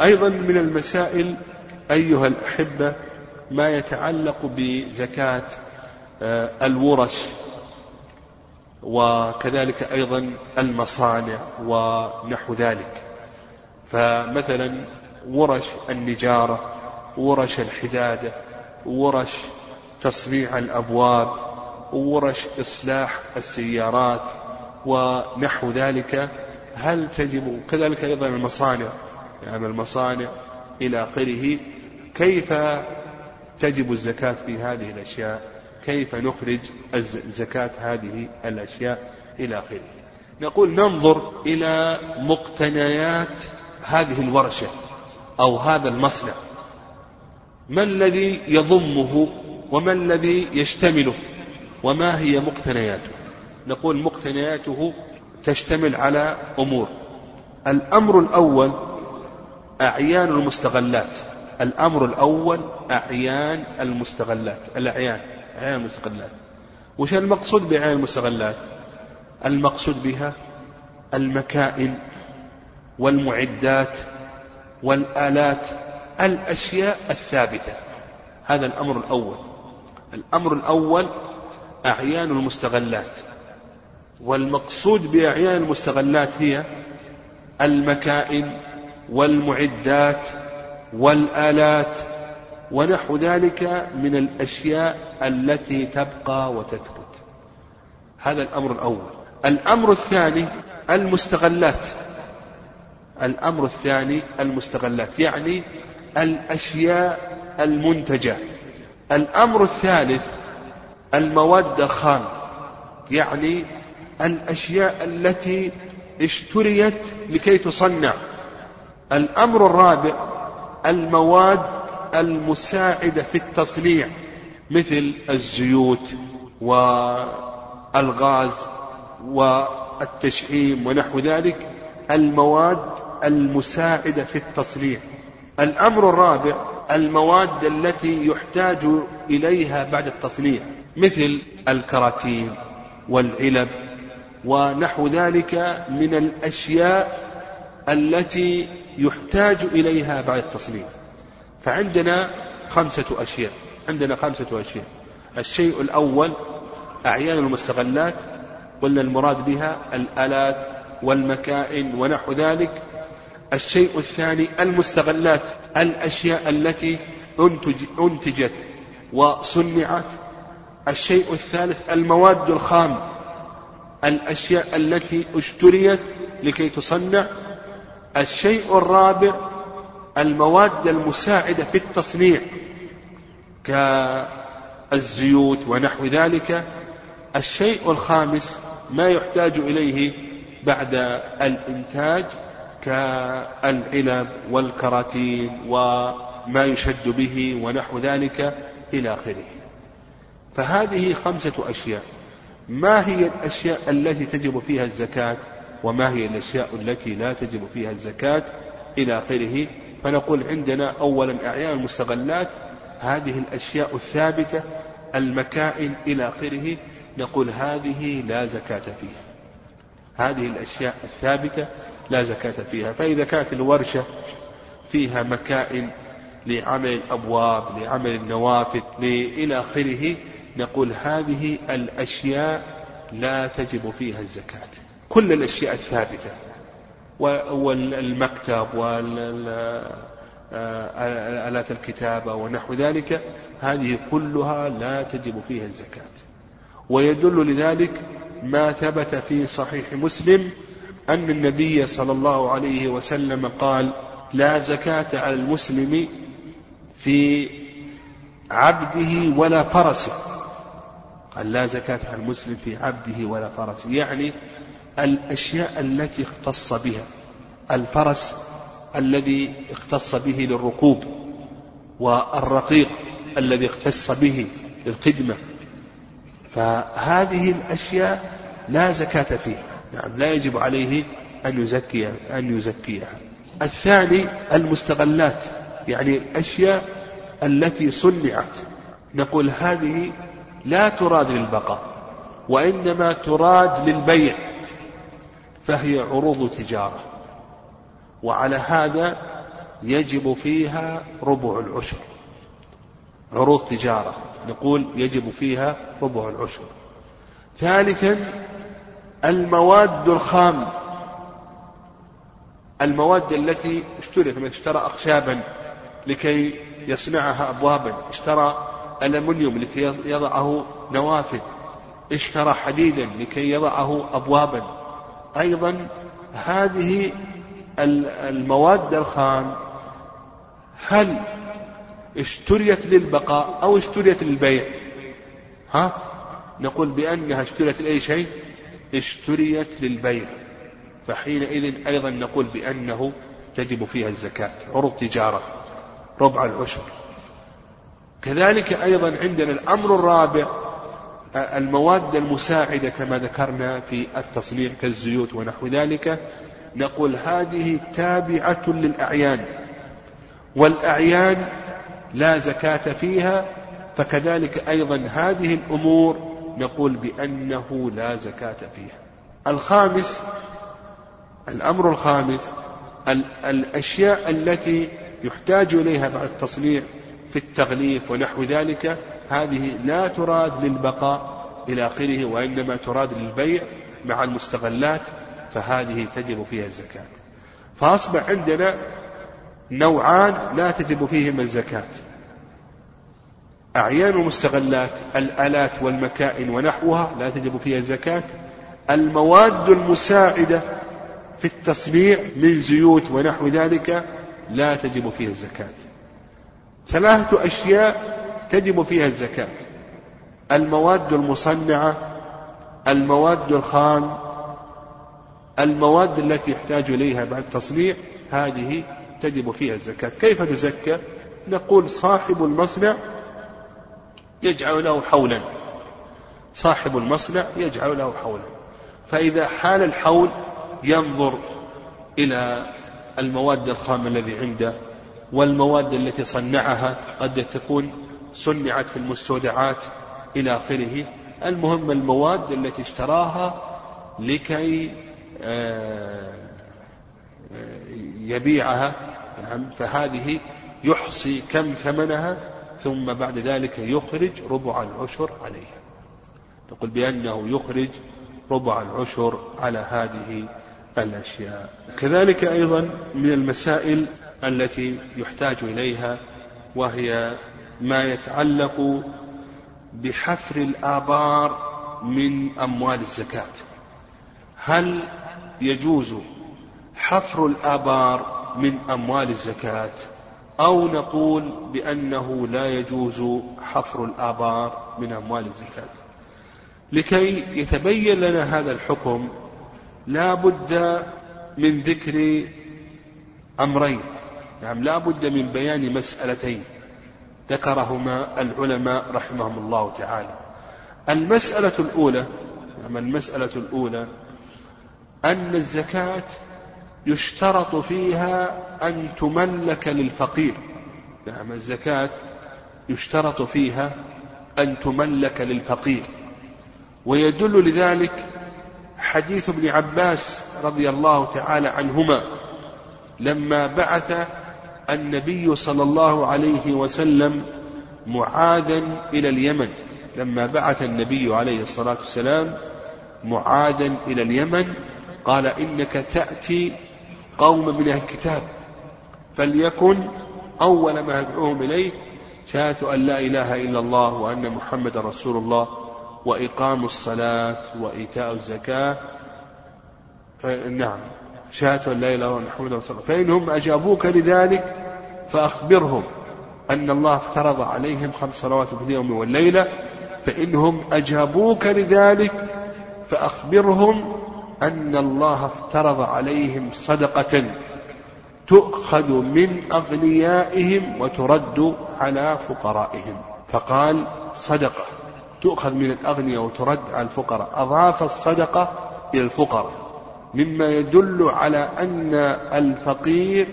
أيضا من المسائل أيها الأحبة ما يتعلق بزكاة آه، الورش وكذلك أيضا المصانع ونحو ذلك. فمثلا ورش النجارة ورش الحدادة ورش تصنيع الأبواب ورش إصلاح السيارات ونحو ذلك. هل تجب كذلك أيضا المصانع يعني المصانع إلى آخره. كيف تجب الزكاة في هذه الأشياء؟ كيف نخرج زكاة هذه الأشياء إلى آخره؟ نقول ننظر إلى مقتنيات هذه الورشة أو هذا المصنع. ما الذي يضمه وما الذي يشتمله وما هي مقتنياته؟ نقول مقتنياته تشتمل على أمور. الأمر الأول أعيان المستغلات. الأمر الأول أعيان المستغلات. الأعيان أعيان المستغلات. وش المقصود بأعيان المستغلات؟ المقصود بها المكائن والمعدات والآلات الأشياء الثابتة. هذا الأمر الأول. الأمر الأول أعيان المستغلات. والمقصود بأعيان المستغلات هي المكائن والمعدات والآلات ونحو ذلك من الأشياء التي تبقى وتثبت. هذا الأمر الأول. الأمر الثاني المستغلات. الأمر الثاني المستغلات يعني الأشياء المنتجة. الأمر الثالث المواد الخام يعني الأشياء التي اشتريت لكي تصنع. الأمر الرابع المواد المساعدة في التصنيع مثل الزيوت والغاز والتشعيم ونحو ذلك المواد المساعدة في التصنيع. الأمر الرابع المواد التي يحتاج إليها بعد التصنيع مثل الكراتين والعلب ونحو ذلك من الأشياء التي يحتاج إليها بعد التصنيع فعندنا خمسة أشياء. عندنا خمسة أشياء. الشيء الأول أعيان المستغلات قلنا المراد بها الآلات والمكائن ونحو ذلك. الشيء الثاني المستغلات الأشياء التي أنتج أنتجت وصنعت. الشيء الثالث المواد الخام الأشياء التي اشتريت لكي تصنع. الشيء الرابع المواد المساعدة في التصنيع كالزيوت ونحو ذلك. الشيء الخامس ما يحتاج إليه بعد الإنتاج كالعلب والكراتين وما يشد به ونحو ذلك إلى آخره. فهذه خمسة أشياء. ما هي الأشياء التي تجب فيها الزكاة؟ وما هي الأشياء التي لا تجب فيها الزكاة إلى آخره. فنقول عندنا أولا أعيان المستغلات هذه الأشياء الثابتة المكائن إلى آخره. نقول هذه لا زكاة فيها. هذه الأشياء الثابتة لا زكاة فيها. فإذا كانت الورشة فيها مكائن لعمل الأبواب لعمل النوافذ إلى آخره نقول هذه الأشياء لا تجب فيها الزكاة. كل الأشياء الثابتة. والمكتب والآلات الكتابة ونحو ذلك هذه كلها لا تجب فيها الزكاة. ويدل لذلك ما ثبت في صحيح مسلم أن النبي صلى الله عليه وسلم قال لا زكاة على المسلم في عبده ولا فرسه. قال لا زكاة على المسلم في عبده ولا فرسه. يعني الأشياء التي اختص بها. الفرس الذي اختص به للركوب والرقيق الذي اختص به للخدمة. فهذه الأشياء لا زكاة فيها. نعم لا يجب عليه أن يزكي أن يزكيها. الثاني المستغلات يعني الأشياء التي صنعت. نقول هذه لا تراد للبقاء وإنما تراد للبيع. فهي عروض تجارة. وعلى هذا يجب فيها ربع العشر. عروض تجارة. نقول يجب فيها ربع العشر. ثالثا المواد الخام. المواد التي اشتريت مثلا اشترى أخشابا لكي يصنعها أبوابا. اشترى ألمنيوم لكي يضعه نوافذ. اشترى حديدا لكي يضعه أبوابا. أيضا هذه المواد الخام هل اشتريت للبقاء أو اشتريت للبيع؟ ها؟ نقول بأنها اشتريت لأي شيء؟ اشتريت للبيع. فحينئذ أيضا نقول بأنه تجب فيها الزكاة عروض تجارة ربع العشر. كذلك أيضا عندنا الأمر الرابع المواد المساعدة كما ذكرنا في التصنيع كالزيوت ونحو ذلك نقول هذه تابعة للأعيان والأعيان لا زكاة فيها فكذلك أيضا هذه الأمور نقول بأنه لا زكاة فيها. الخامس الأمر الخامس الأشياء التي يحتاج إليها بعد التصنيع في التغليف ونحو ذلك هذه لا تراد للبقاء إلى آخره وإنما تراد للبيع مع المستغلات فهذه تجب فيها الزكاة. فأصبح عندنا نوعان لا تجب فيهما الزكاة. أعيان ومستغلات الآلات والمكائن ونحوها لا تجب فيها الزكاة. المواد المساعدة في التصنيع من زيوت ونحو ذلك لا تجب فيها الزكاة. ثلاثة أشياء تجب فيها الزكاة. المواد المصنعة المواد الخام المواد التي يحتاج إليها بعد التصنيع هذه تجب فيها الزكاة. كيف تزكى نقول صاحب المصنع يجعل له حولا. صاحب المصنع يجعل له حولا. فإذا حال الحول ينظر إلى المواد الخام الذي عنده والمواد التي صنعها قد تكون صنعت في المستودعات إلى آخره. المهم المواد التي اشتراها لكي آه، يبيعها. نعم فهذه يحصي كم ثمنها ثم بعد ذلك يخرج ربع العشر عليها. نقول بأنه يخرج ربع العشر على هذه الأشياء. كذلك أيضا من المسائل التي يحتاج إليها وهي ما يتعلق بحفر الآبار من أموال الزكاة. هل يجوز حفر الآبار من أموال الزكاة؟ أو نقول بأنه لا يجوز حفر الآبار من أموال الزكاة. لكي يتبين لنا هذا الحكم لا بد من ذكر أمرين. نعم لا بد من بيان مسألتين. ذكرهما العلماء رحمهم الله تعالى. المسألة الأولى نعم المسألة الأولى أن الزكاة يشترط فيها أن تملك للفقير. نعم الزكاة يشترط فيها أن تملك للفقير. ويدل لذلك حديث ابن عباس رضي الله تعالى عنهما لما بعث النبي صلى الله عليه وسلم معاذا إلى اليمن. لما بعث النبي عليه الصلاة والسلام معاذا إلى اليمن قال إنك تأتي قوم من الكتاب فليكن أول ما يدعوهم إليه شهادة أن لا إله إلا الله وأن محمد رسول الله وإقام الصلاة وإيتاء الزكاة. نعم شهادة أن لا إله إلا الله محمد رسول الله. فإنهم أجابوك لذلك فأخبرهم أن الله افترض عليهم خمس صلوات في اليوم والليلة فإنهم أجابوك لذلك فأخبرهم أن الله افترض عليهم صدقة تؤخذ من أغنيائهم وترد على فقرائهم. فقال صدقة تؤخذ من الأغنياء وترد على الفقراء. أضاف الصدقة إلى الفقراء مما يدل على أن الفقير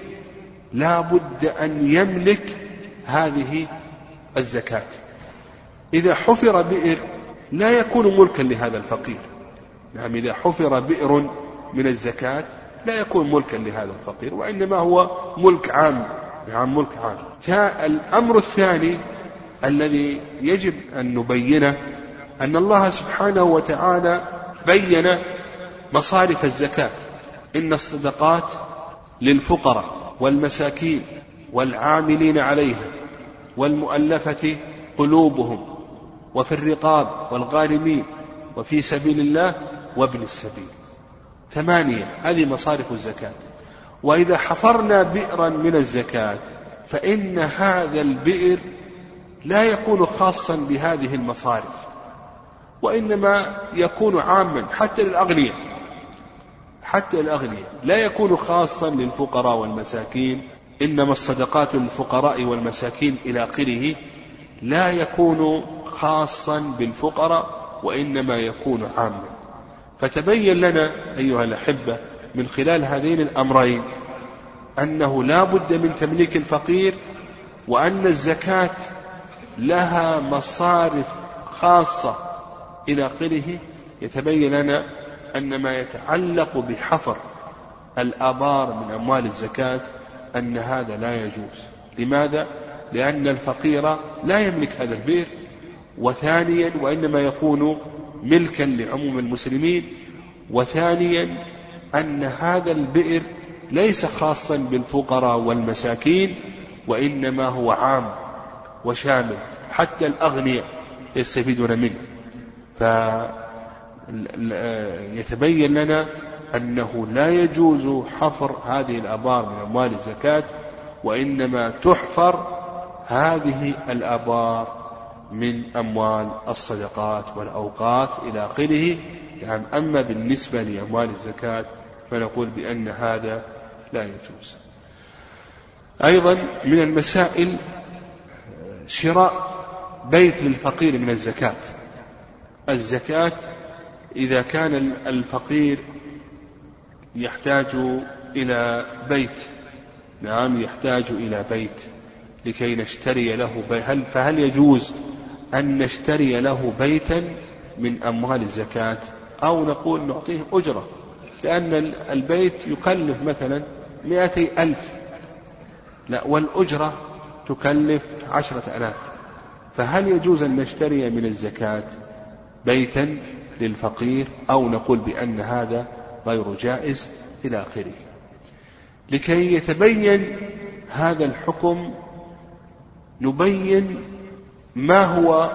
لا بد أن يملك هذه الزكاة. إذا حفر بئر لا يكون ملكا لهذا الفقير. نعم إذا حفر بئر من الزكاة لا يكون ملكا لهذا الفقير وإنما هو ملك عام نعم ملك عام. الأمر الثاني الذي يجب أن نبينه أن الله سبحانه وتعالى بين مصارف الزكاة. إن الصدقات للفقراء. والمساكين والعاملين عليها والمؤلفة قلوبهم وفي الرقاب والغارمين وفي سبيل الله وابن السبيل. ثمانية هذه مصارف الزكاة. وإذا حفرنا بئرا من الزكاة فإن هذا البئر لا يكون خاصا بهذه المصارف وإنما يكون عاما حتى للأغنياء. حتى الأغنياء. لا يكون خاصا للفقراء والمساكين إنما الصدقات للفقراء والمساكين إلى آخره. لا يكون خاصا بالفقراء وإنما يكون عاما. فتبين لنا أيها الأحبة من خلال هذين الأمرين أنه لا بد من تمليك الفقير وأن الزكاة لها مصارف خاصة إلى آخره. يتبين لنا أن ما يتعلق بحفر الآبار من أموال الزكاة أن هذا لا يجوز. لماذا؟ لأن الفقير لا يملك هذا البئر وثانيا وإنما يكون ملكا لعموم المسلمين. وثانيا أن هذا البئر ليس خاصا بالفقراء والمساكين وإنما هو عام وشامل. حتى الأغنياء يستفيدون منه. فيتبين لنا أنه لا يجوز حفر هذه الآبار من أموال الزكاة وإنما تحفر هذه الآبار من أموال الصدقات والأوقاف إلى آخره. يعني أما بالنسبة لأموال الزكاة فنقول بأن هذا لا يجوز. أيضا من المسائل شراء بيت للفقير من الزكاة. الزكاة إذا كان الفقير يحتاج إلى بيت. نعم يحتاج إلى بيت لكي نشتري له هل فهل يجوز أن نشتري له بيتا من أموال الزكاة؟ أو نقول نعطيه أجرة لأن البيت يكلف مثلا مئتي ألف. لا والأجرة تكلف عشرة ألاف. فهل يجوز أن نشتري من الزكاة بيتا؟ للفقير أو نقول بأن هذا غير جائز إلى آخره. لكي يتبين هذا الحكم نبين ما هو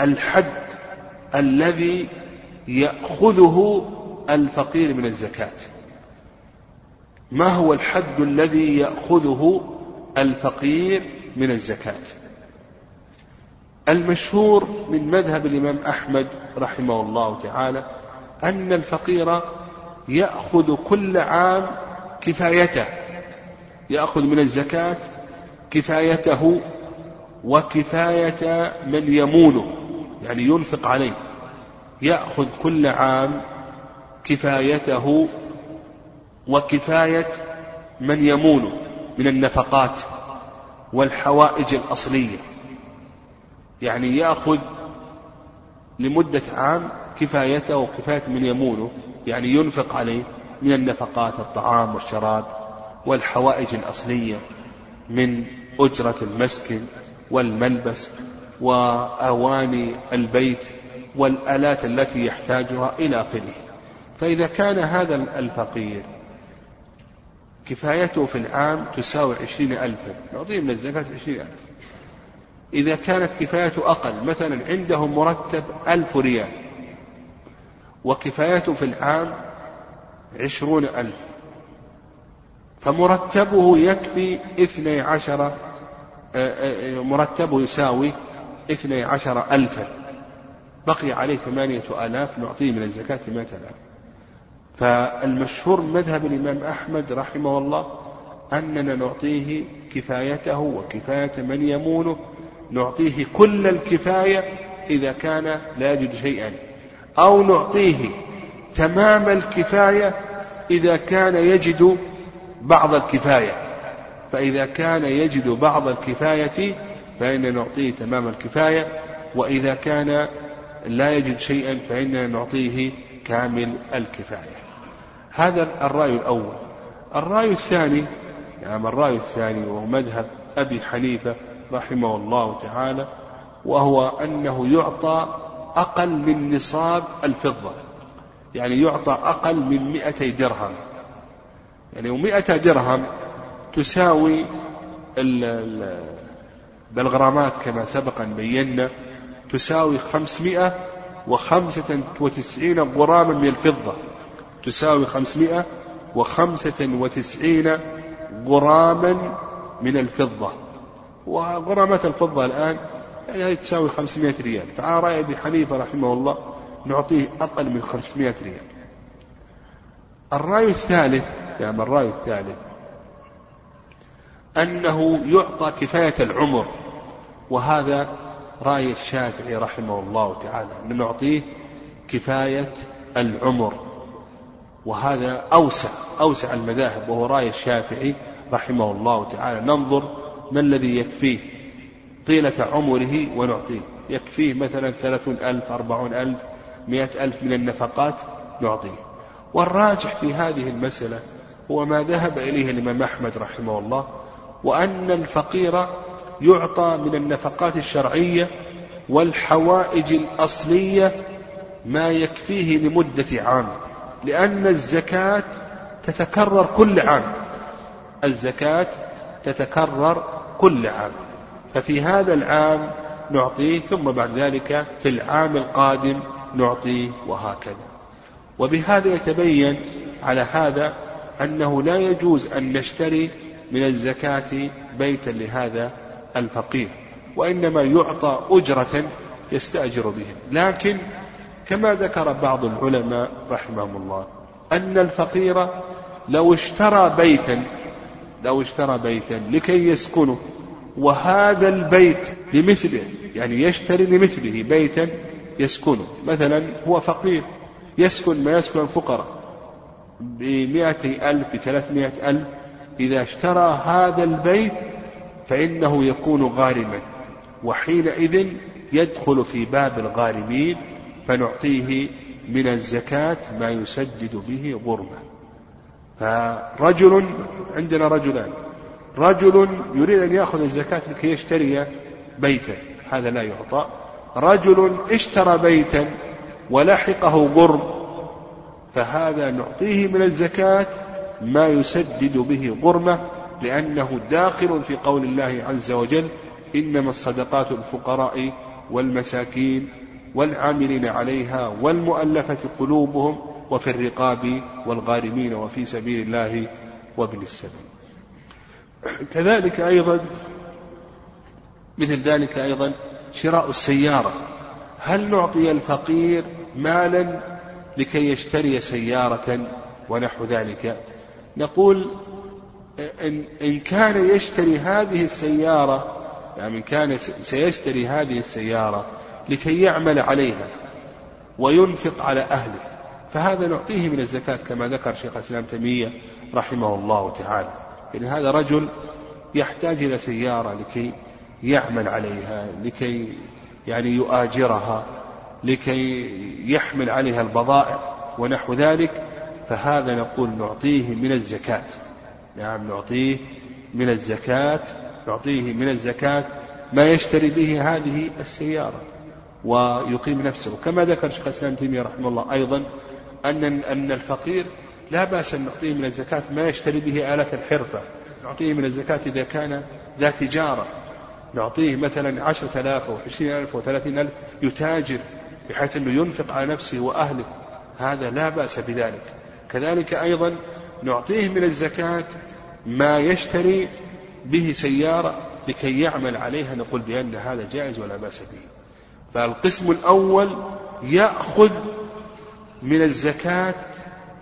الحد الذي يأخذه الفقير من الزكاة. ما هو الحد الذي يأخذه الفقير من الزكاة؟ المشهور من مذهب الإمام أحمد رحمه الله تعالى أن الفقير يأخذ كل عام كفايته يأخذ من الزكاة كفايته وكفاية من يمونه يعني ينفق عليه يأخذ كل عام كفايته وكفاية من يمونه من النفقات والحوائج الأصلية. يعني يأخذ لمدة عام كفايته وكفاية من يمونه يعني ينفق عليه من النفقات الطعام والشراب والحوائج الأصلية من أجرة المسكن والملبس وأواني البيت والآلات التي يحتاجها إلى آخره. فإذا كان هذا الفقير كفايته في العام تساوي عشرين ألفا نعطيه من الزكاة عشرين ألف إذا كانت كفايته أقل مثلا عنده مرتب ألف ريال وكفايته في العام عشرون ألف فمرتبه يكفي اثني عشر آه، آه، مرتبه يساوي اثني عشر ألفا. بقي عليه ثمانية آلاف نعطيه من الزكاة ثمانية آلاف. فالمشهور مذهب الإمام أحمد رحمه الله أننا نعطيه كفايته وكفاية من يمونه نعطيه كل الكفاية إذا كان لا يجد شيئا. أو نعطيه تمام الكفاية إذا كان يجد بعض الكفاية. فإذا كان يجد بعض الكفاية فإننا نعطيه تمام الكفاية وإذا كان لا يجد شيئا فإننا نعطيه كامل الكفاية. هذا الرأي الأول. الرأي الثاني يعني الرأي الثاني وهو مذهب أبي حنيفة رحمه الله تعالى وهو أنه يعطى أقل من نصاب الفضة. يعني يعطى أقل من مئتي درهم. يعني ومئة درهم تساوي بالغرامات كما سبق أن بينا تساوي خمسمائة وخمسة وتسعين غراما من الفضة. تساوي خمسمائة وخمسة وتسعين غراما من الفضة. وغرامات الفضة الآن يعني هذه تساوي 500 ريال. رأي أبي حنيفة رحمه الله نعطيه أقل من 500 ريال. الرأي الثالث يعني الرأي الثالث أنه يعطى كفاية العمر وهذا رأي الشافعي رحمه الله تعالى أن نعطيه كفاية العمر. وهذا أوسع أوسع المذاهب وهو رأي الشافعي رحمه الله تعالى. ننظر ما الذي يكفيه طيلة عمره ونعطيه؟ يكفيه مثلا ثلاثون ألف أربعون ألف مئة ألف من النفقات نعطيه. والراجح في هذه المسألة هو ما ذهب إليه الإمام أحمد رحمه الله وأن الفقير يعطى من النفقات الشرعية والحوائج الأصلية ما يكفيه لمدة عام لأن الزكاة تتكرر كل عام. الزكاة تتكرر كل عام. ففي هذا العام نعطيه ثم بعد ذلك في العام القادم نعطيه وهكذا. وبهذا يتبين على هذا أنه لا يجوز أن نشتري من الزكاة بيتا لهذا الفقير وإنما يعطى أجرة يستأجر بها. لكن كما ذكر بعض العلماء رحمهم الله أن الفقير لو اشترى بيتا لو اشترى بيتا لكي يسكنه وهذا البيت لمثله يعني يشتري لمثله بيتا يسكنه. مثلا هو فقير يسكن ما يسكن الفقراء بمائة ألف بثلاثمائة ألف. إذا اشترى هذا البيت فإنه يكون غارما وحينئذ يدخل في باب الغارمين فنعطيه من الزكاة ما يسدد به غرمة فرجل عندنا رجلان. رجل يريد أن يأخذ الزكاة لكي يشتري بيتا هذا لا يعطى. رجل اشترى بيتا ولحقه غرم فهذا نعطيه من الزكاة ما يسدد به غرمة لأنه داخل في قول الله عز وجل إنما الصدقات الفقراء والمساكين والعاملين عليها والمؤلفة قلوبهم وفي الرقاب والغارمين وفي سبيل الله وابن السبيل. كذلك أيضا مثل ذلك أيضا شراء السيارة. هل نعطي الفقير مالا لكي يشتري سيارة ونحو ذلك؟ نقول إن, إن كان يشتري هذه السيارة يعني إن كان سيشتري هذه السيارة لكي يعمل عليها وينفق على أهله فهذا نعطيه من الزكاة كما ذكر شيخ الإسلام تيمية رحمه الله تعالى. يعني هذا رجل يحتاج إلى سيارة لكي يعمل عليها لكي يعني يؤاجرها لكي يحمل عليها البضائع ونحو ذلك. فهذا نقول نعطيه من الزكاة. نعم نعطيه من الزكاة نعطيه من الزكاة ما يشتري به هذه السيارة ويقيم نفسه. كما ذكر شيخ الإسلام تيمية رحمه الله أيضا أن أن الفقير لا بأس أن نعطيه من الزكاة ما يشتري به آلة الحرفة. نعطيه من الزكاة إذا كان ذا تجارة. نعطيه مثلا عشرة آلاف أو عشرين ألف أو ثلاثين ألف يتاجر بحيث أنه ينفق على نفسه وأهله. هذا لا بأس بذلك. كذلك أيضا نعطيه من الزكاة ما يشتري به سيارة لكي يعمل عليها نقول بأن هذا جائز ولا بأس به. فالقسم الأول يأخذ من الزكاة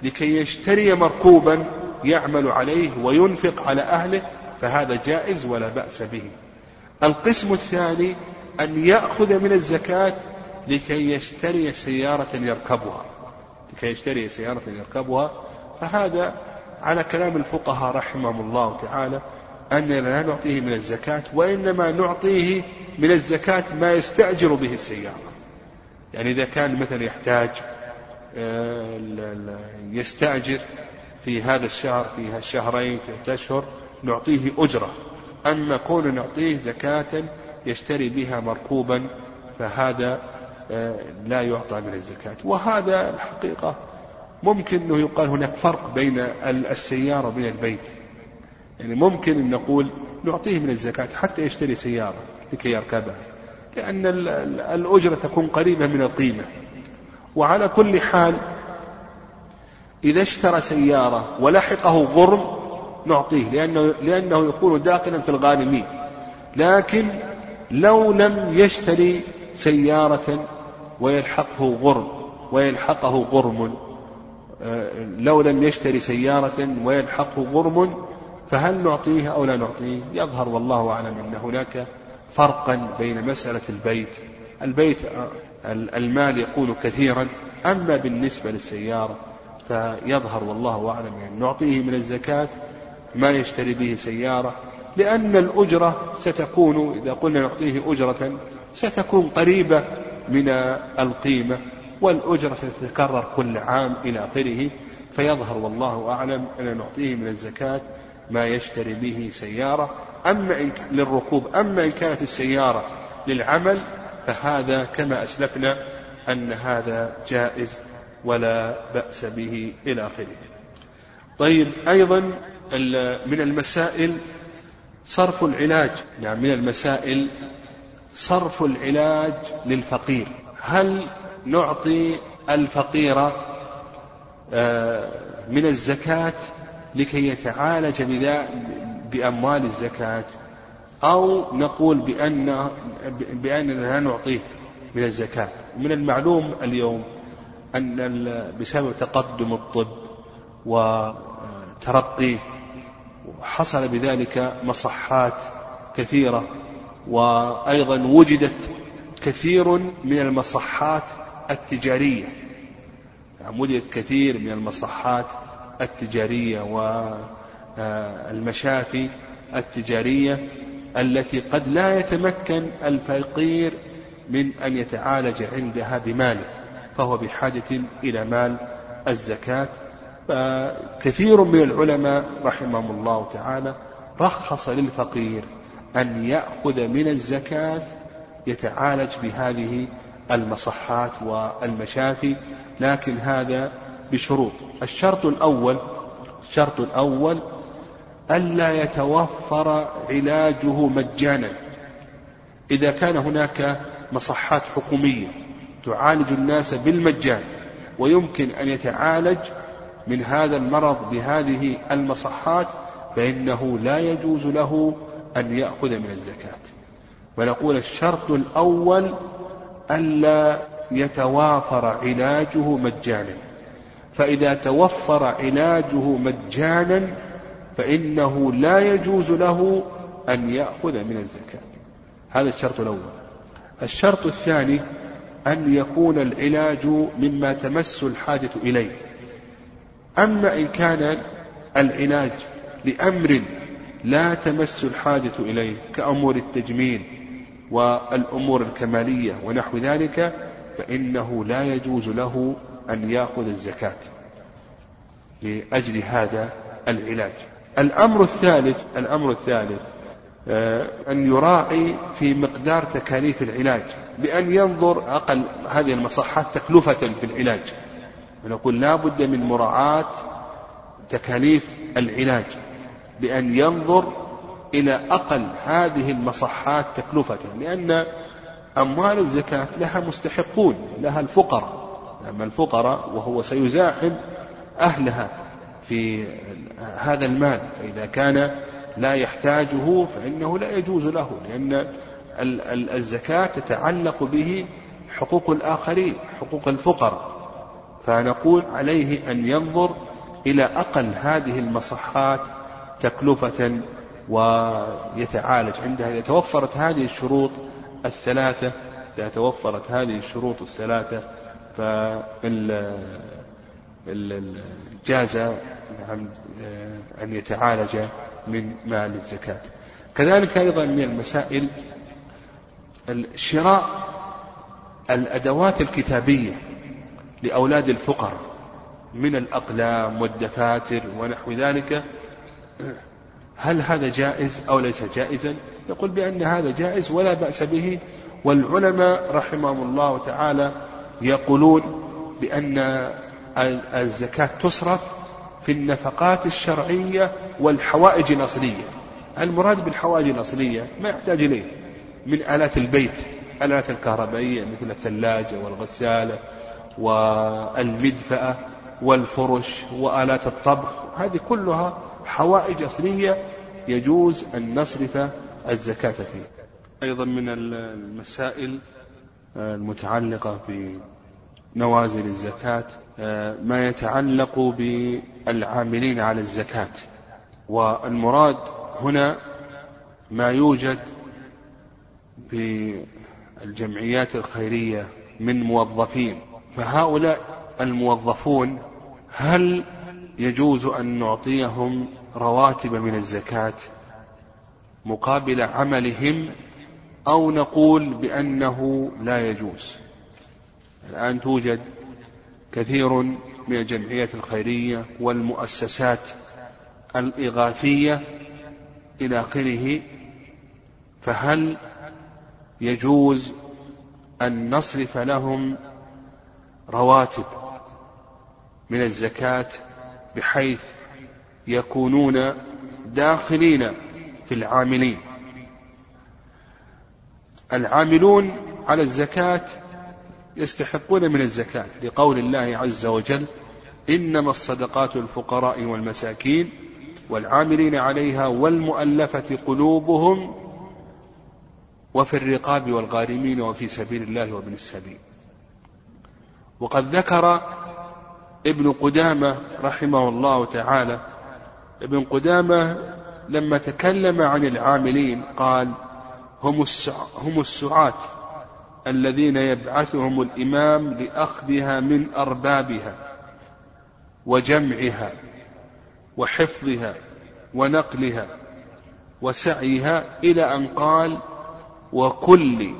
لكي يشتري مركوبا يعمل عليه وينفق على أهله فهذا جائز ولا بأس به. القسم الثاني أن يأخذ من الزكاة لكي يشتري سيارة يركبها. لكي يشتري سيارة يركبها فهذا على كلام الفقهاء رحمهم الله تعالى أننا لا نعطيه من الزكاة وإنما نعطيه من الزكاة ما يستأجر به السيارة. يعني إذا كان مثلا يحتاج يستأجر في هذا الشهر في الشهرين في الأشهر نعطيه أجرة. أما كون نعطيه زكاة يشتري بها مركوبا فهذا آه، لا يعطى من الزكاة. وهذا الحقيقة ممكن أنه يقال هناك فرق بين السيارة وبين البيت. يعني ممكن أن نقول نعطيه من الزكاة حتى يشتري سيارة لكي يركبها لأن الأجرة تكون قريبة من القيمة. وعلى كل حال إذا اشترى سيارة ولحقه غرم نعطيه لأنه, لأنه يكون داخلا في الغانمين لكن لو لم يشتري سيارة ويلحقه غرم ويلحقه غرم آه، لو لم يشتري سيارة ويلحقه غرم فهل نعطيه أو لا نعطيه؟ يظهر والله أعلم أن هناك فرقا بين مسألة البيت. البيت آه، المال يكون كثيرا أما بالنسبة للسيارة فيظهر والله أعلم يعني نعطيه من الزكاة ما يشتري به سيارة لأن الأجرة ستكون إذا قلنا نعطيه أجرة ستكون قريبة من القيمة والأجرة ستتكرر كل عام إلى آخره فيظهر والله أعلم أن نعطيه من الزكاة ما يشتري به سيارة. أما إن للركوب أما إن كانت السيارة للعمل فهذا كما أسلفنا أن هذا جائز ولا بأس به إلى آخره. طيب أيضا من المسائل صرف العلاج. يعني من المسائل صرف العلاج للفقير. هل نعطي الفقير آه، من الزكاة لكي يتعالج بأموال الزكاة؟ أو نقول بأن بأننا لا نعطيه من الزكاة. من المعلوم اليوم أن بسبب تقدم الطب وترقيه حصل بذلك مصحات كثيرة وأيضا وجدت كثير من المصحات التجارية. يعني وجدت كثير من المصحات التجارية والمشافي التجارية. التي قد لا يتمكن الفقير من أن يتعالج عندها بماله فهو بحاجة إلى مال الزكاة. فكثير من العلماء رحمهم الله تعالى رخص للفقير أن يأخذ من الزكاة يتعالج بهذه المصحات والمشافي لكن هذا بشروط. الشرط الأول الشرط الأول ألا يتوفر علاجه مجانا. إذا كان هناك مصحات حكومية تعالج الناس بالمجان ويمكن أن يتعالج من هذا المرض بهذه المصحات فإنه لا يجوز له أن يأخذ من الزكاة. ونقول الشرط الأول ألا يتوافر علاجه مجانا. فإذا توفر علاجه مجانا فإنه لا يجوز له أن يأخذ من الزكاة. هذا الشرط الأول. الشرط الثاني أن يكون العلاج مما تمس الحاجة إليه. أما إن كان العلاج لأمر لا تمس الحاجة إليه كأمور التجميل والأمور الكمالية ونحو ذلك فإنه لا يجوز له أن يأخذ الزكاة لأجل هذا العلاج. الأمر الثالث الأمر الثالث آه، أن يراعي في مقدار تكاليف العلاج بأن ينظر أقل هذه المصحات تكلفة في العلاج. ونقول لا بد من مراعاة تكاليف العلاج بأن ينظر إلى أقل هذه المصحات تكلفة لأن أموال الزكاة لها مستحقون لها الفقراء. أما الفقراء وهو سيزاحم أهلها. في هذا المال فإذا كان لا يحتاجه فإنه لا يجوز له لأن الزكاة تتعلق به حقوق الآخرين حقوق الفقراء. فنقول عليه أن ينظر إلى أقل هذه المصحات تكلفة ويتعالج. عندها إذا توفرت هذه الشروط الثلاثة إذا توفرت هذه الشروط الثلاثة جاز نعم أن يتعالج من مال الزكاة. كذلك أيضا من المسائل شراء الأدوات الكتابية لأولاد الفقراء من الأقلام والدفاتر ونحو ذلك. هل هذا جائز أو ليس جائزا؟ يقول بأن هذا جائز ولا بأس به. والعلماء رحمهم الله تعالى يقولون بأن الزكاة تصرف في النفقات الشرعية والحوائج الأصلية. المراد بالحوائج الأصلية ما يحتاج إليه. من آلات البيت الآلات الكهربائية مثل الثلاجة والغسالة والمدفأة والفرش وآلات الطبخ. هذه كلها حوائج أصلية يجوز أن نصرف الزكاة فيها. أيضا من المسائل المتعلقة بنوازل الزكاة ما يتعلق بالعاملين على الزكاة. والمراد هنا ما يوجد بالجمعيات الخيرية من موظفين. فهؤلاء الموظفون هل يجوز أن نعطيهم رواتب من الزكاة مقابل عملهم أو نقول بأنه لا يجوز؟ الآن توجد كثير من الجمعيات الخيرية والمؤسسات الإغاثية إلى آخره فهل يجوز أن نصرف لهم رواتب من الزكاة بحيث يكونون داخلين في العاملين؟ العاملون على الزكاة يستحقون من الزكاة. لقول الله عز وجل إنما الصدقات الفقراء والمساكين والعاملين عليها والمؤلفة قلوبهم وفي الرقاب والغارمين وفي سبيل الله وابن السبيل. وقد ذكر ابن قدامة رحمه الله تعالى ابن قدامة لما تكلم عن العاملين قال هم السعاة. الذين يبعثهم الإمام لأخذها من أربابها وجمعها وحفظها ونقلها وسعيها إلى أن قال وكل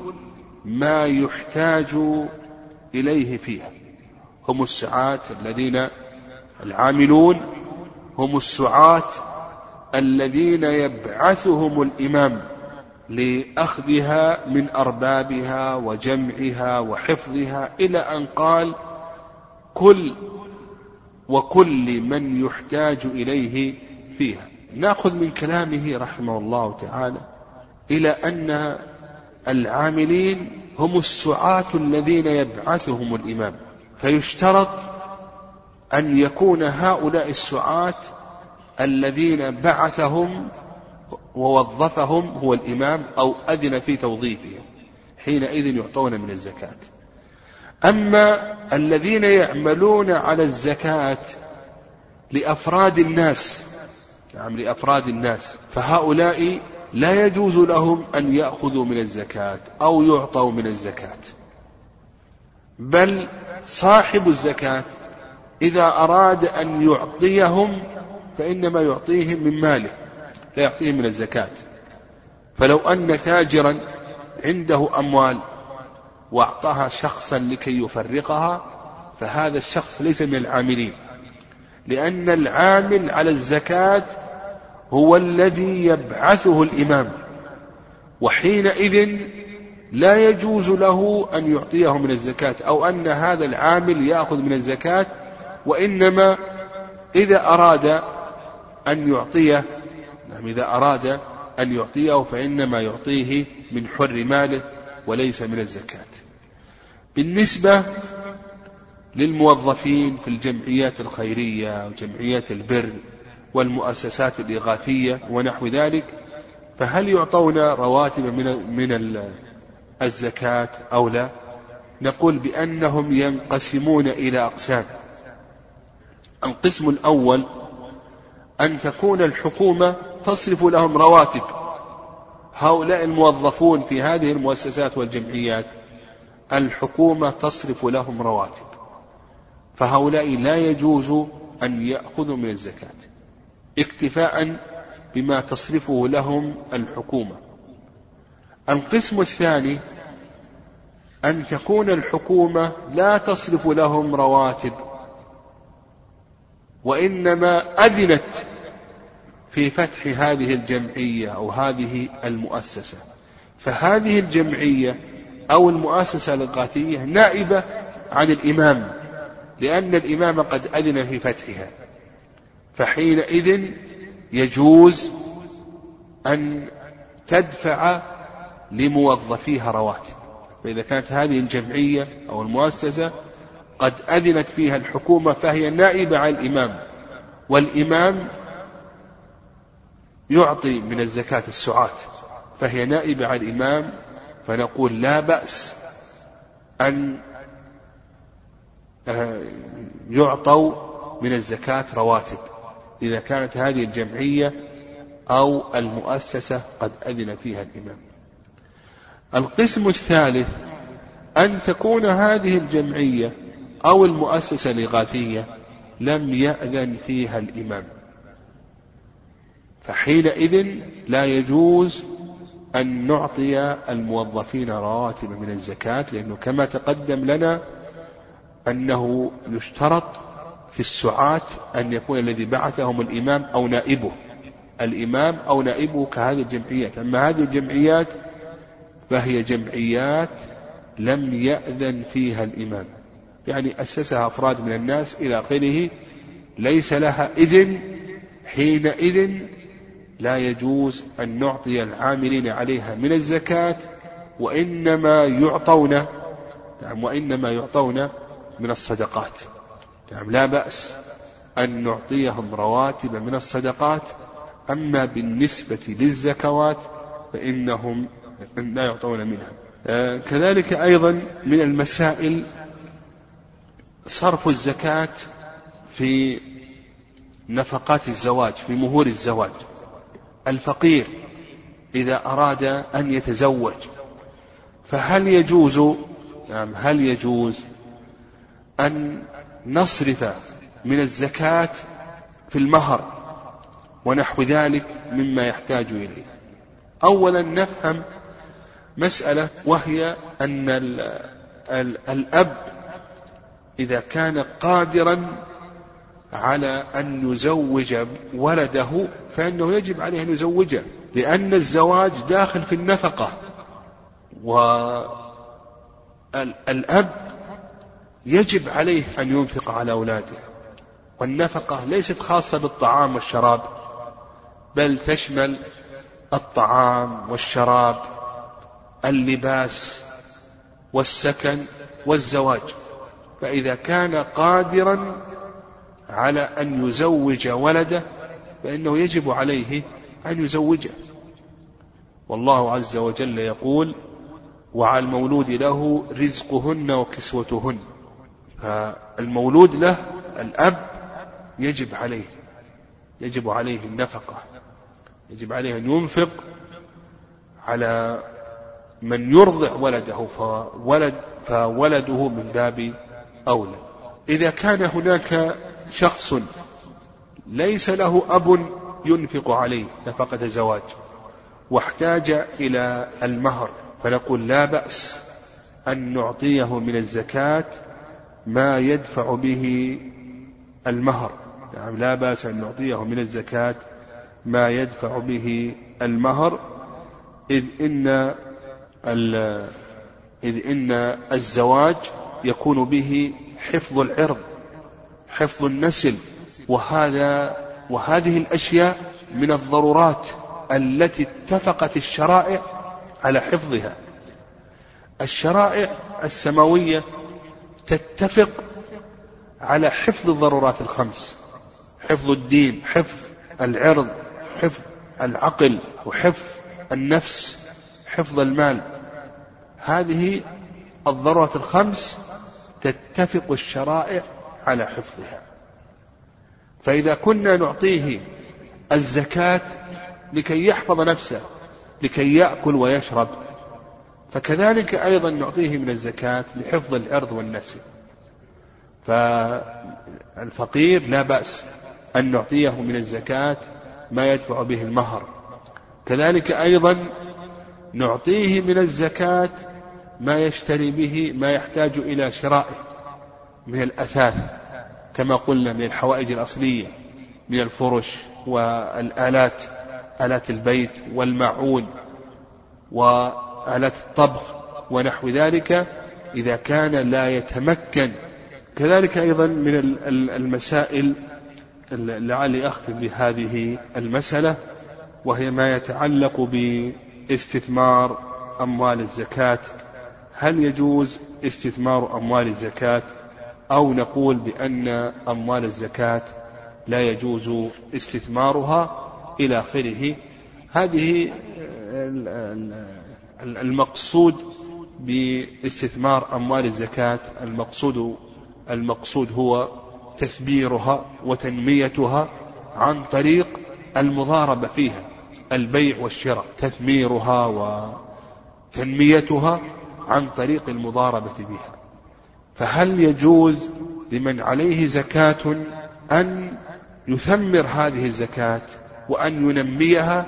ما يحتاج إليه فيها هم السعاة الذين العاملون هم السعاة الذين يبعثهم الإمام. لأخذها من أربابها وجمعها وحفظها إلى أن قال كل وكل من يحتاج إليه فيها. نأخذ من كلامه رحمه الله تعالى إلى أن العاملين هم السعاة الذين يبعثهم الإمام. فيشترط أن يكون هؤلاء السعاة الذين بعثهم ووظفهم هو الإمام أو أذن في توظيفهم حينئذ يعطون من الزكاة. أما الذين يعملون على الزكاة لأفراد الناس نعم لأفراد الناس فهؤلاء لا يجوز لهم أن يأخذوا من الزكاة أو يعطوا من الزكاة. بل صاحب الزكاة إذا أراد أن يعطيهم فإنما يعطيهم من ماله. لا يعطيهم من الزكاة. فلو أن تاجرا عنده أموال وأعطاها شخصا لكي يفرقها فهذا الشخص ليس من العاملين. لأن العامل على الزكاة هو الذي يبعثه الإمام وحينئذ لا يجوز له أن يعطيه من الزكاة أو أن هذا العامل يأخذ من الزكاة وإنما إذا أراد أن يعطيه نعم إذا أراد أن يعطيه فإنما يعطيه من حر ماله وليس من الزكاة بالنسبة للموظفين في الجمعيات الخيرية وجمعيات البر والمؤسسات الإغاثية ونحو ذلك فهل يعطون رواتب من من الزكاة أو لا؟ نقول بأنهم ينقسمون إلى أقسام. القسم الأول أن تكون الحكومة تصرف لهم رواتب. هؤلاء الموظفون في هذه المؤسسات والجمعيات الحكومة تصرف لهم رواتب. فهؤلاء لا يجوز أن يأخذوا من الزكاة. اكتفاء بما تصرفه لهم الحكومة القسم الثاني أن تكون الحكومة لا تصرف لهم رواتب وإنما أذنت في فتح هذه الجمعية أو هذه المؤسسة. فهذه الجمعية أو المؤسسة الإغاثية نائبة عن الإمام لأن الإمام قد أذن في فتحها. فحينئذ يجوز أن تدفع لموظفيها رواتب. فإذا كانت هذه الجمعية أو المؤسسة قد أذنت فيها الحكومة فهي نائبة عن الإمام. والإمام يعطي من الزكاة السعاة. فهي نائبة عن الإمام فنقول لا بأس أن آه، يعطوا من الزكاة رواتب. إذا كانت هذه الجمعية أو المؤسسة قد أذن فيها الإمام. القسم الثالث أن تكون هذه الجمعية أو المؤسسة الإغاثية لم يأذن فيها الإمام. فحينئذ لا يجوز أن نعطي الموظفين رواتب من الزكاة لأنه كما تقدم لنا أنه يشترط في السعاة أن يكون الذي بعثهم الإمام أو نائبه. الإمام أو نائبه كهذه الجمعيات. أما هذه الجمعيات فهي جمعيات لم يأذن فيها الإمام. يعني أسسها أفراد من الناس إلى آخره ليس لها إذن حينئذ لا يجوز أن نعطي العاملين عليها من الزكاة وإنما يعطون نعم وإنما يعطون من الصدقات. نعم لا بأس أن نعطيهم رواتب من الصدقات أما بالنسبة للزكوات فإنهم لا يعطون منها. آه، كذلك أيضا من المسائل صرف الزكاة في نفقات الزواج في مهور الزواج. الفقير إذا أراد أن يتزوج. فهل يجوز نعم هل يجوز أن نصرف من الزكاة في المهر ونحو ذلك مما يحتاج إليه؟ أولا نفهم مسألة وهي أن الأب إذا كان قادرا على أن يزوج ولده فإنه يجب عليه أن يزوجه لأن الزواج داخل في النفقة. والأب يجب عليه أن ينفق على أولاده. والنفقة ليست خاصة بالطعام والشراب بل تشمل الطعام والشراب اللباس والسكن والزواج. فإذا كان قادرا على أن يزوج ولده فإنه يجب عليه أن يزوجه. والله عز وجل يقول وعلى المولود له رزقهن وكسوتهن. فالمولود له الأب يجب عليه يجب عليه النفقة يجب عليه أن ينفق على من يرضع ولده فولد فولده من باب أولى. إذا كان هناك شخص ليس له أب ينفق عليه نفقة زواج واحتاج إلى المهر فنقول لا بأس أن نعطيه من الزكاة ما يدفع به المهر. نعم لا بأس أن نعطيه من الزكاة ما يدفع به المهر إذ إن إذ إن الزواج يكون به حفظ العرض. حفظ النسل وهذا وهذه الأشياء من الضرورات التي اتفقت الشرائع على حفظها. الشرائع السماوية تتفق على حفظ الضرورات الخمس حفظ الدين حفظ العرض حفظ العقل وحفظ النفس حفظ المال. هذه الضرورات الخمس تتفق الشرائع على حفظها. فإذا كنا نعطيه الزكاة لكي يحفظ نفسه لكي يأكل ويشرب فكذلك أيضا نعطيه من الزكاة لحفظ العرض والنسل فالفقير لا بأس أن نعطيه من الزكاة ما يدفع به المهر. كذلك أيضا نعطيه من الزكاة ما يشتري به ما يحتاج إلى شرائه. من الأثاث كما قلنا من الحوائج الأصلية من الفرش والآلات آلات البيت والمعون وآلات الطبخ ونحو ذلك إذا كان لا يتمكن. كذلك أيضا من المسائل لعلي أختم بهذه المسألة وهي ما يتعلق باستثمار أموال الزكاة. هل يجوز استثمار أموال الزكاة؟ أو نقول بأن أموال الزكاة لا يجوز استثمارها إلى آخره. هذه المقصود باستثمار أموال الزكاة. المقصود المقصود هو تثميرها وتنميتها عن طريق المضاربة فيها البيع والشراء تثميرها وتنميتها عن طريق المضاربة بها. فهل يجوز لمن عليه زكاة أن يثمر هذه الزكاة وأن ينميها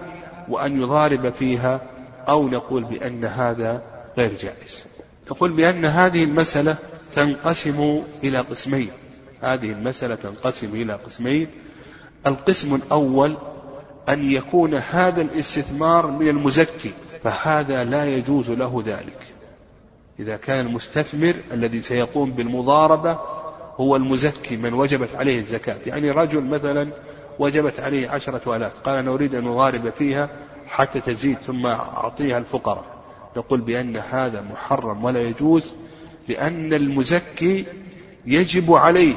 وأن يضارب فيها أو نقول بأن هذا غير جائز؟ نقول بأن هذه المسألة تنقسم إلى قسمين. هذه المسألة تنقسم إلى قسمين. القسم الأول أن يكون هذا الاستثمار من المزكي فهذا لا يجوز له ذلك. إذا كان المستثمر الذي سيقوم بالمضاربة هو المزكي من وجبت عليه الزكاة. يعني رجل مثلا وجبت عليه عشرة آلاف. قال أنا أريد أن أضارب فيها حتى تزيد ثم أعطيها الفقراء. نقول بأن هذا محرم ولا يجوز لأن المزكي يجب عليه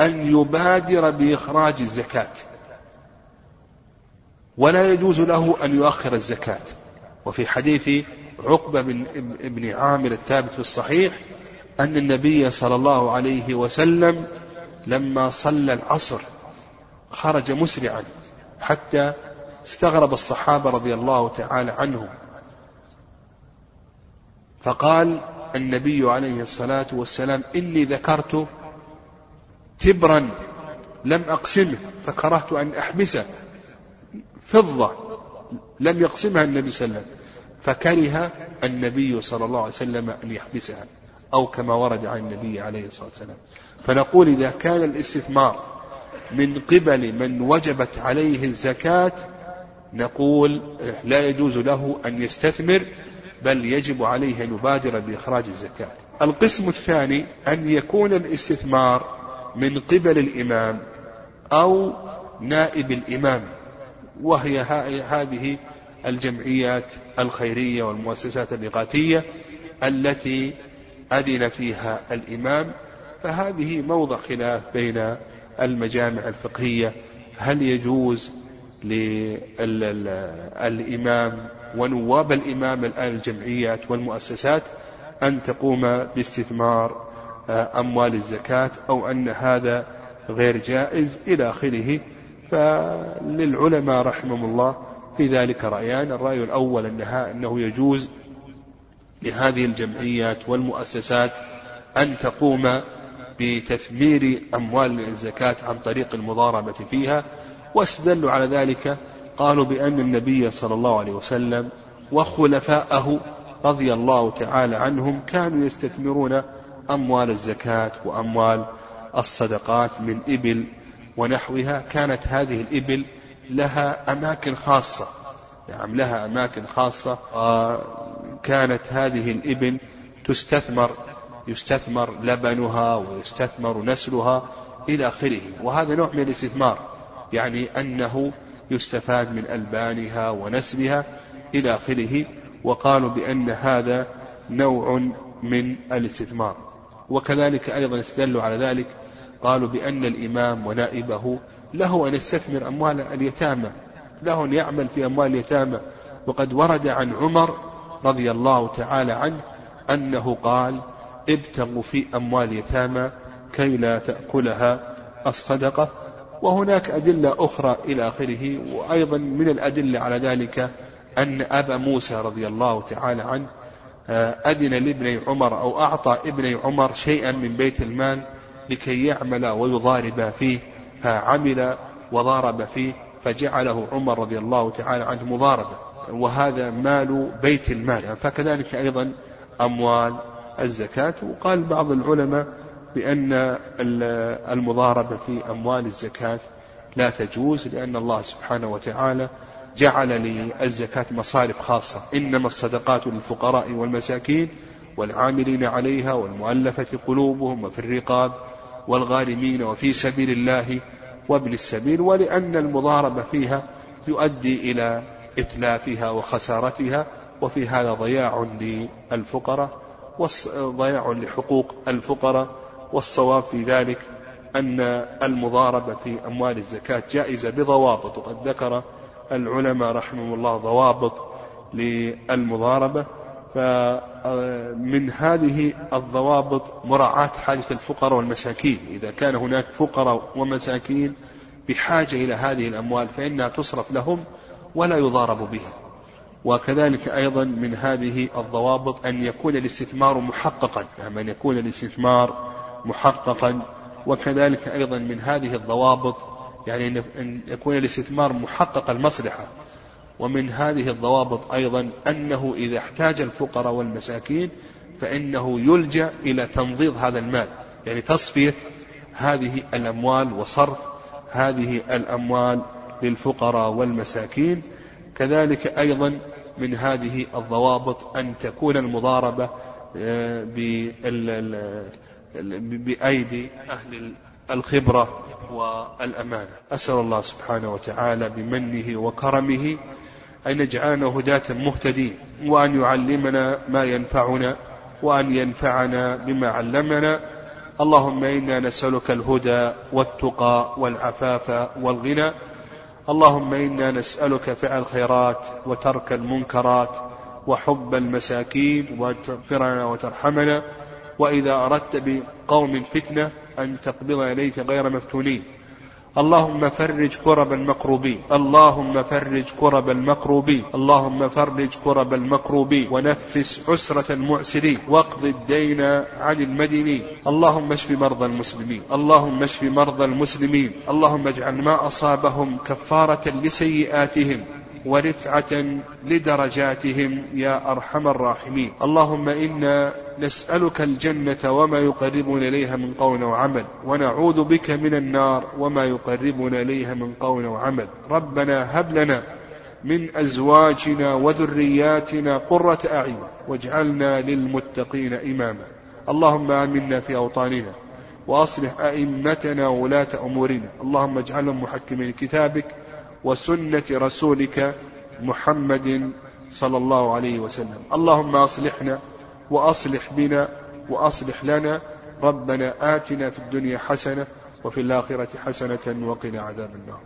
أن يبادر بإخراج الزكاة. ولا يجوز له أن يؤخر الزكاة. وفي حديث عقبة بن عامر الثابت في الصحيح أن النبي صلى الله عليه وسلم لما صلى العصر خرج مسرعا حتى استغرب الصحابة رضي الله تعالى عنهم. فقال النبي عليه الصلاة والسلام إني ذكرت تبرا لم أقسمه فكرهت أن أحبسه فضة لم يقسمها النبي صلى الله عليه وسلم. فكره النبي صلى الله عليه وسلم أن يحبسها أو كما ورد عن النبي عليه الصلاة والسلام. فنقول إذا كان الاستثمار من قبل من وجبت عليه الزكاة نقول لا يجوز له أن يستثمر بل يجب عليه أن يبادر بإخراج الزكاة. القسم الثاني أن يكون الاستثمار من قبل الإمام أو نائب الإمام وهي هذه الجمعيات الخيرية والمؤسسات الإغاثية التي أذن فيها الإمام. فهذه موضع خلاف بين المجامع الفقهية. هل يجوز للإمام ونواب الإمام الآن الجمعيات والمؤسسات أن تقوم باستثمار آه، أموال الزكاة أو أن هذا غير جائز إلى آخره؟ فللعلماء رحمهم الله في ذلك رأيان. الرأي الأول أنها أنه يجوز لهذه الجمعيات والمؤسسات أن تقوم بتثمير أموال الزكاة عن طريق المضاربة فيها. واستدلوا على ذلك قالوا بأن النبي صلى الله عليه وسلم وخلفاءه رضي الله تعالى عنهم كانوا يستثمرون أموال الزكاة وأموال الصدقات من إبل ونحوها. كانت هذه الإبل لها أماكن خاصة. نعم لها أماكن خاصة كانت هذه الإبل تستثمر يستثمر لبنها ويستثمر نسلها إلى آخره. وهذا نوع من الاستثمار يعني أنه يستفاد من ألبانها ونسلها إلى آخره وقالوا بأن هذا نوع من الاستثمار. وكذلك أيضا استدلوا على ذلك قالوا بأن الإمام ونائبه له أن يستثمر أموال اليتامى له أن يعمل في أموال اليتامى. وقد ورد عن عمر رضي الله تعالى عنه أنه قال ابتغوا في أموال اليتامى كي لا تأكلها الصدقة. وهناك أدلة أخرى إلى آخره وأيضا من الأدلة على ذلك أن أبا موسى رضي الله تعالى عنه آه، أذن لابني عمر أو أعطى ابني عمر شيئا من بيت المال لكي يعمل ويضارب فيه. فعمل وضارب فيه فجعله عمر رضي الله تعالى عنه مضاربة. وهذا مال بيت المال. فكذلك أيضا أموال الزكاة. وقال بعض العلماء بأن المضاربة في أموال الزكاة لا تجوز لأن الله سبحانه وتعالى جعل للزكاة مصارف خاصة. إنما الصدقات للفقراء والمساكين والعاملين عليها والمؤلفة قلوبهم وفي الرقاب. والغارمين وفي سبيل الله وابن السبيل ولأن المضاربة فيها يؤدي إلى إتلافها وخسارتها وفي هذا ضياع للفقراء وضياع لحقوق الفقراء والصواب في ذلك أن المضاربة في أموال الزكاة جائزة بضوابط وقد ذكر العلماء رحمهم الله ضوابط للمضاربة. فمن هذه الضوابط مراعاة حاجة الفقراء والمساكين. إذا كان هناك فقراء ومساكين بحاجة إلى هذه الأموال فإنها تصرف لهم ولا يضارب بها. وكذلك أيضا من هذه الضوابط أن يكون الاستثمار محققا نعم أن يكون الاستثمار محققا. وكذلك أيضا من هذه الضوابط يعني أن يكون الاستثمار محقق المصلحة. ومن هذه الضوابط أيضا أنه إذا احتاج الفقراء والمساكين فإنه يلجأ إلى تنظيض هذا المال. يعني تصفية هذه الأموال وصرف هذه الأموال للفقراء والمساكين. كذلك أيضا من هذه الضوابط أن تكون المضاربة آه، بأيدي أهل الخبرة والأمانة. أسأل الله سبحانه وتعالى بمنه وكرمه أن يجعلنا هداة مهتدين وأن يعلمنا ما ينفعنا وأن ينفعنا بما علمنا. اللهم إنا نسألك الهدى والتقى والعفاف والغنى. اللهم إنا نسألك فعل الخيرات وترك المنكرات وحب المساكين وتغفرنا وترحمنا. وإذا أردت بقوم فتنة أن تقبض إليك غير مفتونين. اللهم فرج كرب المكروبين اللهم فرج كرب المكروبين اللهم فرج كرب المكروبين ونفس عسرة المعسرين. واقض الدين عن المدينين. اللهم اشف مرضى المسلمين. اللهم اشف مرضى المسلمين. اللهم اجعل ما أصابهم كفارة لسيئاتهم. ورفعة لدرجاتهم يا أرحم الراحمين. اللهم إنا نسألك الجنة وما يقربنا إليها من قول وعمل ونعوذ بك من النار وما يقربنا إليها من قول وعمل. ربنا هب لنا من أزواجنا وذرياتنا قرة أعين واجعلنا للمتقين إماما. اللهم آمنا في أوطاننا وأصلح أئمتنا وولاة أمورنا. اللهم اجعلهم محكمين كتابك وسنة رسولك محمد صلى الله عليه وسلم. اللهم أصلحنا وأصلح بنا وأصلح لنا. ربنا آتنا في الدنيا حسنة وفي الآخرة حسنة وقنا عذاب النار.